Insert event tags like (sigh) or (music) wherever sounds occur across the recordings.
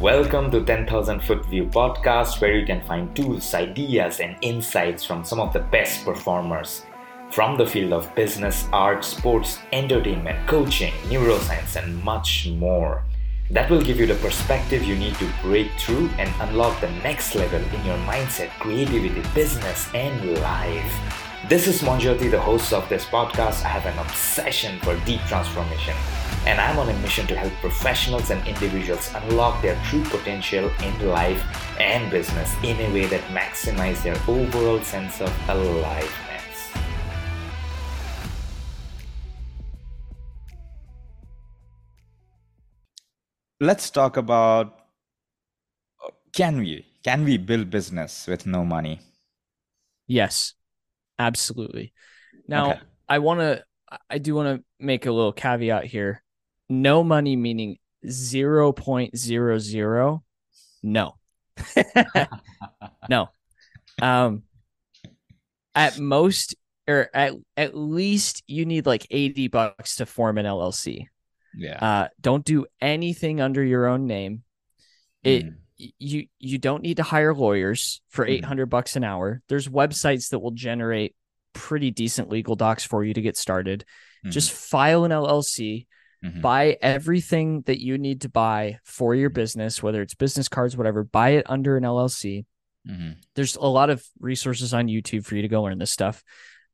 Welcome to 10,000 Foot View podcast, where you can find tools, ideas, and insights from some of the best performers from the field of business, art, sports, entertainment, coaching, neuroscience, and much more. That will give you the perspective you need to break through and unlock the next level in your mindset, creativity, business, and life. This is Monjoti, the host of this podcast. I have an obsession for deep transformation, and I'm on a mission to help professionals and individuals unlock their true potential in life and business in a way that maximizes their overall sense of aliveness. Let's talk about can we can we build business with no money? Yes. Absolutely. Now, okay. I want to, I do want to make a little caveat here. No money meaning 0.00. No. (laughs) no. Um, at most, or at, at least you need like 80 bucks to form an LLC. Yeah. Uh, don't do anything under your own name. It, mm you you don't need to hire lawyers for mm-hmm. 800 bucks an hour there's websites that will generate pretty decent legal docs for you to get started mm-hmm. just file an llc mm-hmm. buy everything that you need to buy for your business whether it's business cards whatever buy it under an llc mm-hmm. there's a lot of resources on youtube for you to go learn this stuff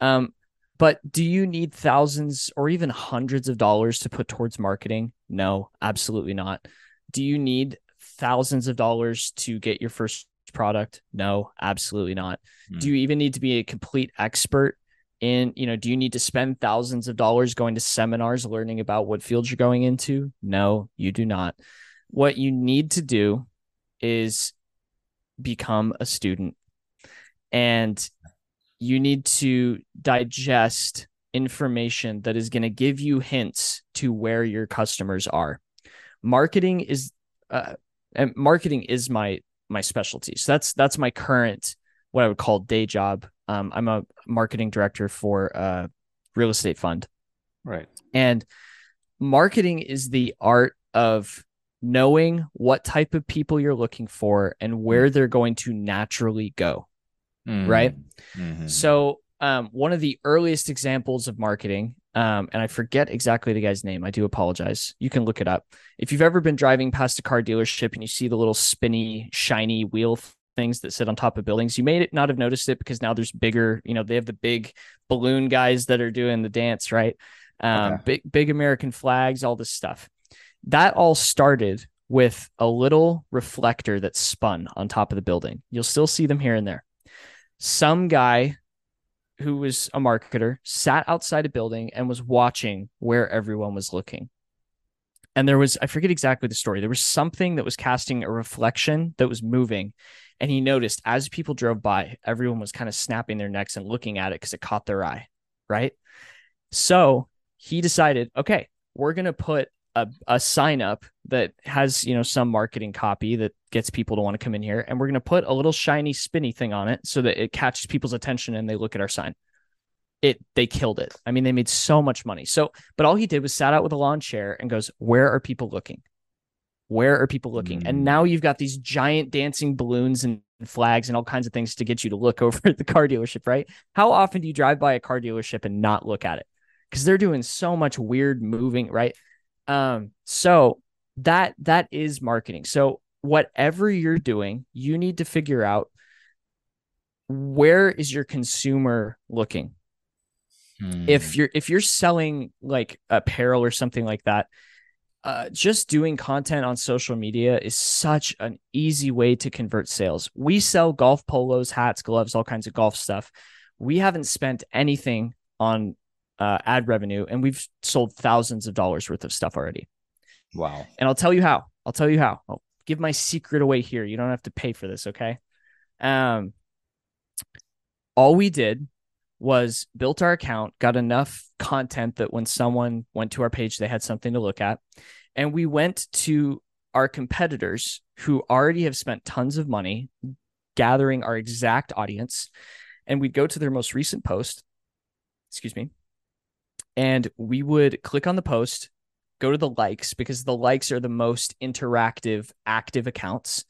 um, but do you need thousands or even hundreds of dollars to put towards marketing no absolutely not do you need thousands of dollars to get your first product? No, absolutely not. Mm. Do you even need to be a complete expert in, you know, do you need to spend thousands of dollars going to seminars learning about what fields you're going into? No, you do not. What you need to do is become a student and you need to digest information that is going to give you hints to where your customers are. Marketing is uh, and marketing is my my specialty. So that's that's my current what I would call day job. Um, I'm a marketing director for a real estate fund. Right. And marketing is the art of knowing what type of people you're looking for and where mm-hmm. they're going to naturally go. Mm-hmm. Right. Mm-hmm. So, um, one of the earliest examples of marketing um, and I forget exactly the guy's name. I do apologize. You can look it up. If you've ever been driving past a car dealership and you see the little spinny, shiny wheel things that sit on top of buildings, you may not have noticed it because now there's bigger, you know, they have the big balloon guys that are doing the dance, right? Um, okay. big, big American flags, all this stuff. That all started with a little reflector that spun on top of the building. You'll still see them here and there. Some guy who was a marketer, sat outside a building and was watching where everyone was looking. And there was, I forget exactly the story. There was something that was casting a reflection that was moving. And he noticed as people drove by, everyone was kind of snapping their necks and looking at it because it caught their eye. Right. So he decided, okay, we're going to put a, a sign up that has you know some marketing copy that gets people to want to come in here and we're going to put a little shiny spinny thing on it so that it catches people's attention and they look at our sign it they killed it. I mean they made so much money. So but all he did was sat out with a lawn chair and goes where are people looking? Where are people looking? Mm. and now you've got these giant dancing balloons and flags and all kinds of things to get you to look (laughs) over at the car dealership right? How often do you drive by a car dealership and not look at it? Because they're doing so much weird moving right? Um, so that that is marketing. So whatever you're doing, you need to figure out where is your consumer looking. If you're if you're selling like apparel or something like that, uh, just doing content on social media is such an easy way to convert sales. We sell golf polos, hats, gloves, all kinds of golf stuff. We haven't spent anything on uh, ad revenue, and we've sold thousands of dollars worth of stuff already. Wow! And I'll tell you how. I'll tell you how. I'll give my secret away here. You don't have to pay for this, okay? Um, all we did was built our account, got enough content that when someone went to our page, they had something to look at, and we went to our competitors who already have spent tons of money gathering our exact audience, and we'd go to their most recent post. Excuse me and we would click on the post, go to the likes because the likes are the most interactive, active accounts.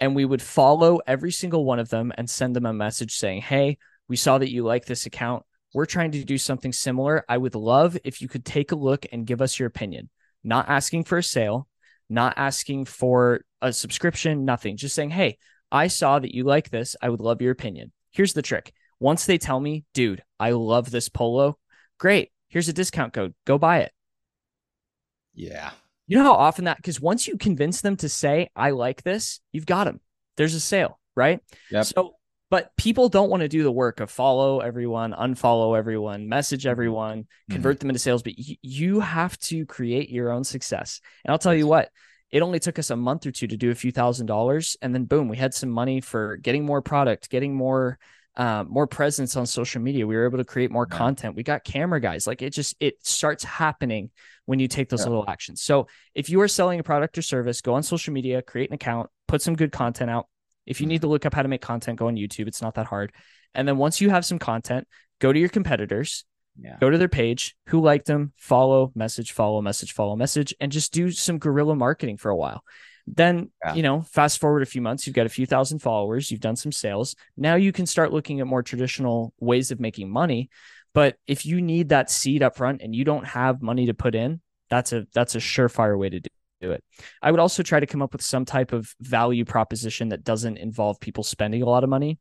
And we would follow every single one of them and send them a message saying, Hey, we saw that you like this account. We're trying to do something similar. I would love if you could take a look and give us your opinion. Not asking for a sale, not asking for a subscription, nothing. Just saying, Hey, I saw that you like this. I would love your opinion. Here's the trick. Once they tell me, dude, I love this polo, great. Here's a discount code. Go buy it. Yeah. You know how often that, because once you convince them to say, I like this, you've got them. There's a sale, right? Yep. So, but people don't want to do the work of follow everyone, unfollow everyone, message everyone, mm-hmm. convert them into sales. But y- you have to create your own success. And I'll tell you what, it only took us a month or two to do a few thousand dollars. And then boom, we had some money for getting more product, getting more um, more presence on social media. We were able to create more yeah. content. We got camera guys. Like it just it starts happening when you take those yeah. little actions. So if you are selling a product or service, go on social media, create an account, put some good content out. If you need to look up how to make content, go on YouTube. It's not that hard. And then once you have some content, go to your competitors, yeah. go to their page, who liked them, follow, message, follow, message, follow, message, and just do some guerrilla marketing for a while. Then, yeah. you know, fast forward a few months, you've got a few thousand followers, you've done some sales. Now you can start looking at more traditional ways of making money. But if you need that seed up front and you don't have money to put in, that's a that's a surefire way to do it. I would also try to come up with some type of value proposition that doesn't involve people spending a lot of money.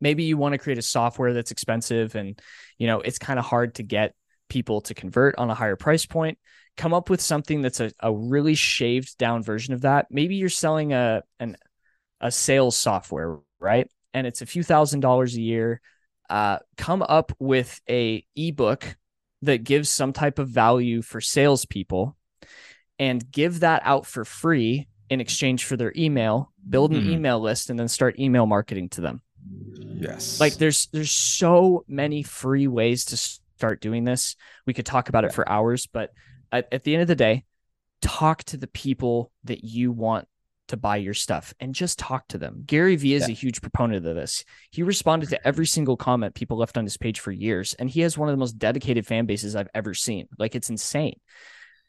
Maybe you want to create a software that's expensive and you know, it's kind of hard to get people to convert on a higher price point come up with something that's a, a really shaved down version of that. Maybe you're selling a an a sales software, right? And it's a few thousand dollars a year. Uh, come up with a ebook that gives some type of value for salespeople, and give that out for free in exchange for their email. Build an mm-hmm. email list and then start email marketing to them. Yes. Like there's there's so many free ways to start doing this. We could talk about it for hours, but at, at the end of the day, talk to the people that you want to buy your stuff and just talk to them. Gary Vee is yeah. a huge proponent of this. He responded to every single comment people left on his page for years, and he has one of the most dedicated fan bases I've ever seen. Like it's insane.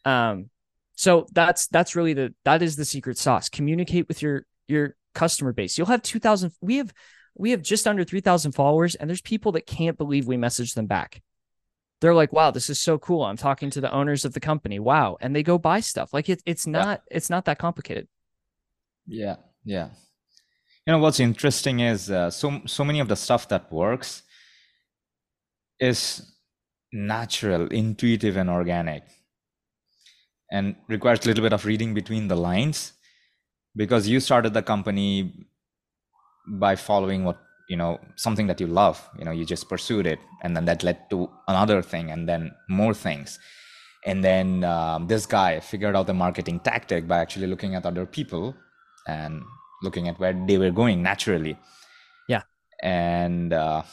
Um, so that's that's really the that is the secret sauce. Communicate with your your customer base. You'll have two thousand. We have we have just under three thousand followers, and there's people that can't believe we message them back they're like, wow, this is so cool. I'm talking to the owners of the company. Wow. And they go buy stuff. Like it, it's not, yeah. it's not that complicated. Yeah. Yeah. You know, what's interesting is uh, so, so many of the stuff that works is natural, intuitive and organic and requires a little bit of reading between the lines because you started the company by following what you know something that you love. You know you just pursued it and then that led to another thing and then more things. And then um, this guy figured out the marketing tactic by actually looking at other people and looking at where they were going naturally. Yeah. And uh,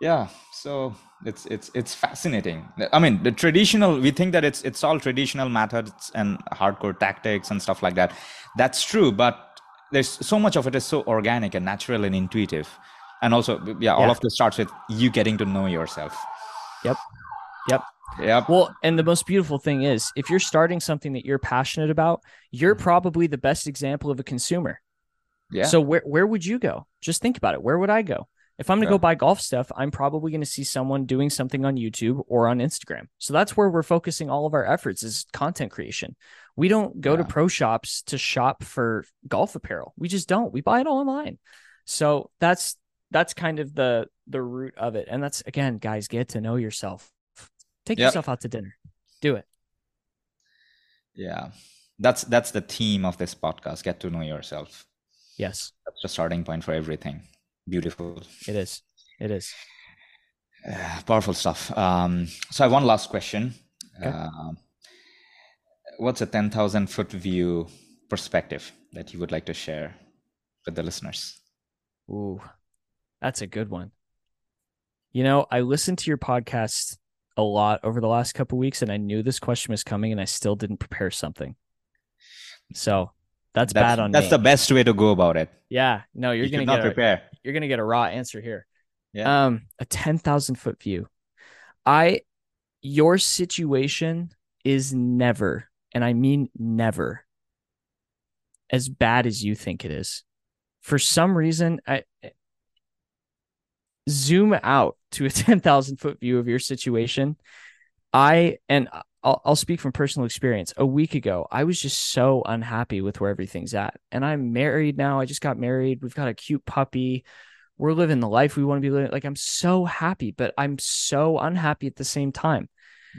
yeah so it's it's it's fascinating. I mean the traditional we think that it's it's all traditional methods and hardcore tactics and stuff like that. That's true but there's so much of it is so organic and natural and intuitive. And also yeah, yeah, all of this starts with you getting to know yourself. Yep. Yep. Yep. Well and the most beautiful thing is if you're starting something that you're passionate about you're mm-hmm. probably the best example of a consumer. Yeah. So where, where would you go? Just think about it. Where would i go if i'm going to yeah. go buy golf stuff i'm probably going to see someone doing something on youtube or on instagram. So that's where we're focusing all of our efforts is content creation. We don't go yeah. to pro shops to shop for golf apparel. We just don't. We buy it all online. So that's that's kind of the the root of it. And that's again guys get to know yourself. Take yep. yourself out to dinner. Do it. Yeah. That's that's the theme of this podcast. Get to know yourself. Yes. That's the starting point for everything beautiful it is it is uh, powerful stuff um so i have one last question okay. uh, what's a 10000 foot view perspective that you would like to share with the listeners Ooh, that's a good one. You know, I listened to your podcast a lot over the last couple weeks and I knew this question was coming and I still didn't prepare something. So that's, that's bad on that's me. the best way to go about it. Yeah. No, you're you gonna get prepare. You're gonna get a raw answer here. Yeah. Um, a ten thousand foot view. I your situation is never, and I mean never, as bad as you think it is. For some reason, I zoom out to a (laughs) 10,000 foot view of your situation. I, and I'll, I'll speak from personal experience. A week ago, I was just so unhappy with where everything's at. And I'm married now. I just got married. We've got a cute puppy. We're living the life we want to be living. Like, I'm so happy, but I'm so unhappy at the same time.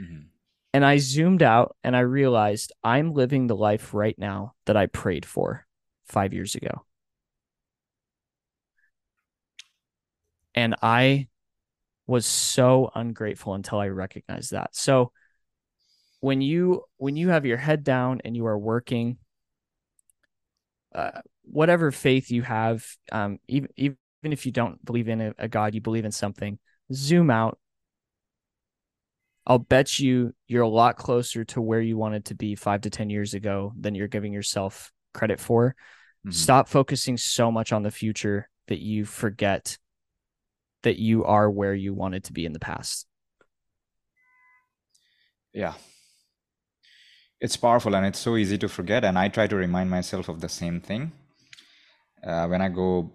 Mm-hmm. And I zoomed out and I realized I'm living the life right now that I prayed for five years ago. And I was so ungrateful until I recognized that. So when you when you have your head down and you are working uh, whatever faith you have um, even even if you don't believe in a, a god you believe in something zoom out I'll bet you you're a lot closer to where you wanted to be five to 10 years ago than you're giving yourself credit for. Mm-hmm. Stop focusing so much on the future that you forget that you are where you wanted to be in the past. Yeah. It's powerful and it's so easy to forget. And I try to remind myself of the same thing uh, when I go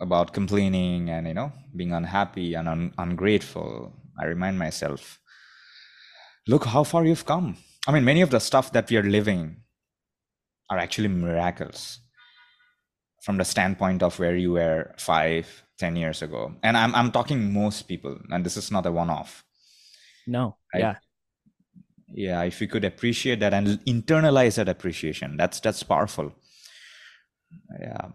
about complaining and, you know, being unhappy and un- ungrateful. I remind myself, look how far you've come. I mean, many of the stuff that we are living are actually miracles from the standpoint of where you were five ten years ago and i'm i'm talking most people and this is not a one off no right? yeah yeah if we could appreciate that and internalize that appreciation that's that's powerful. Yeah.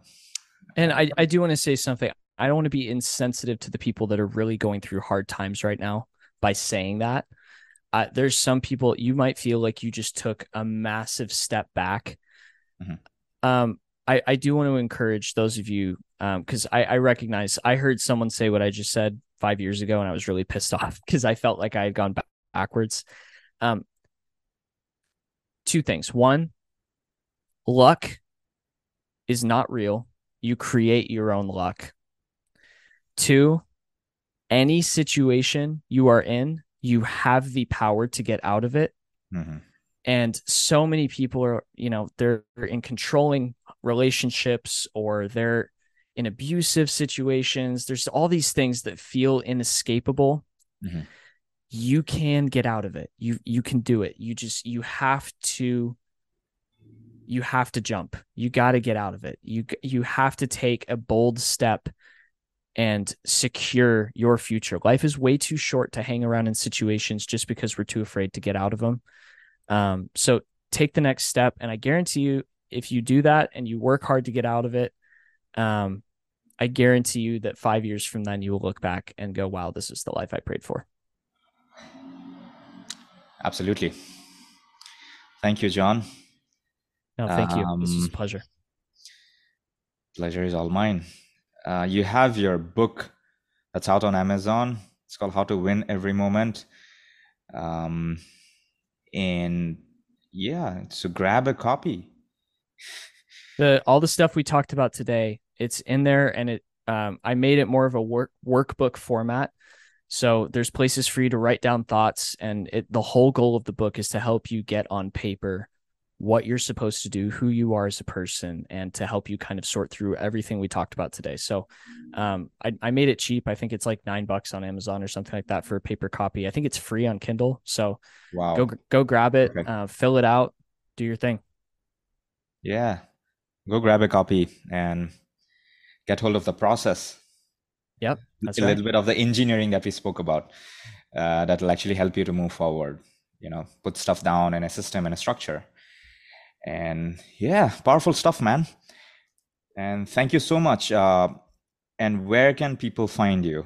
And i i do want to say something. I don't want to be insensitive to the people that are really going through hard times right now by saying that. Uh, there's some people you might feel like you just took a massive step back. Mm-hmm. um I, I do want to encourage those of you because um, I, I recognize I heard someone say what I just said five years ago, and I was really pissed (laughs) off because I felt like I had gone back- backwards. Um, two things. One, luck is not real. You create your own luck. Two, any situation you are in, you have the power to get out of it. Mm-hmm. And so many people are, you know, they're in controlling relationships or they're in abusive situations. There's all these things that feel inescapable. Mm-hmm. You can get out of it. You you can do it. You just you have to you have to jump. You got to get out of it. You you have to take a bold step and secure your future. Life is way too short to hang around in situations just because we're too afraid to get out of them. Um, so take the next step, and I guarantee you, if you do that and you work hard to get out of it, um, I guarantee you that five years from then you will look back and go, wow, this is the life I prayed for. Absolutely. Thank you, John. No, thank um, you. This is a um, pleasure. Pleasure is all mine. Uh, you have your book that's out on Amazon. It's called How to Win Every Moment. Um, and yeah, so grab a copy. The all the stuff we talked about today it's in there and it um, I made it more of a work workbook format. So there's places for you to write down thoughts, and it, the whole goal of the book is to help you get on paper what you're supposed to do, who you are as a person, and to help you kind of sort through everything we talked about today. So um, I, I made it cheap. I think it's like nine bucks on Amazon or something like that for a paper copy. I think it's free on Kindle. So wow. go go grab it, okay. uh, fill it out, do your thing. Yeah, go grab a copy and get hold of the process. Yep. That's a right. little bit of the engineering that we spoke about uh, that will actually help you to move forward. You know, put stuff down in a system and a structure. And yeah, powerful stuff, man. And thank you so much. Uh, and where can people find you?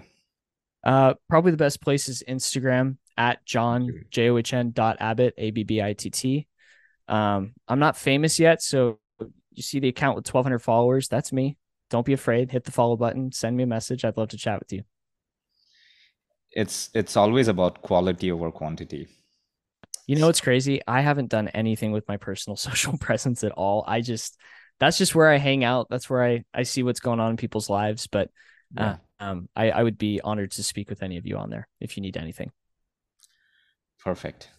Uh, probably the best place is Instagram at John J O H N dot Abbitt A B B I T T. Um, I'm not famous yet, so you see the account with 1,200 followers. That's me don't be afraid. Hit the follow button. Send me a message. I'd love to chat with you. It's it's always about quality over quantity. You know what's crazy? I haven't done anything with my personal (laughs) social presence at all. I just that's just where I hang out. That's where I I see what's going on in people's lives. But uh, um, I I would be honored to speak with any of you on there if you need anything. Perfect.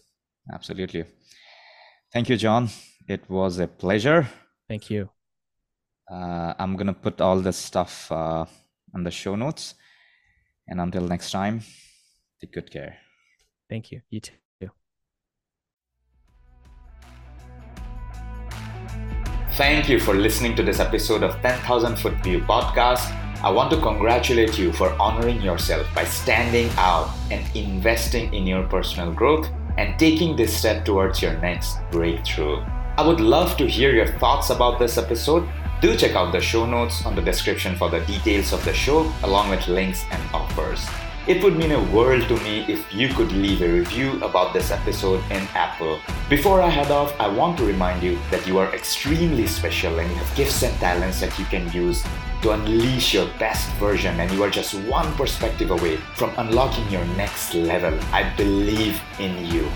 Absolutely. Thank you, John. It was a pleasure. Thank you. Uh, I'm going to put all this stuff uh, on the show notes. And until next time, take good care. Thank you. You too. Thank you for listening to this episode of 10,000 Foot View podcast. I want to congratulate you for honoring yourself by standing out and investing in your personal growth and taking this step towards your next breakthrough. I would love to hear your thoughts about this episode. Do check out the show notes on the description for the details of the show, along with links and offers. It would mean a world to me if you could leave a review about this episode in Apple. Before I head off, I want to remind you that you are extremely special and you have gifts and talents that you can use to unleash your best version, and you are just one perspective away from unlocking your next level. I believe in you.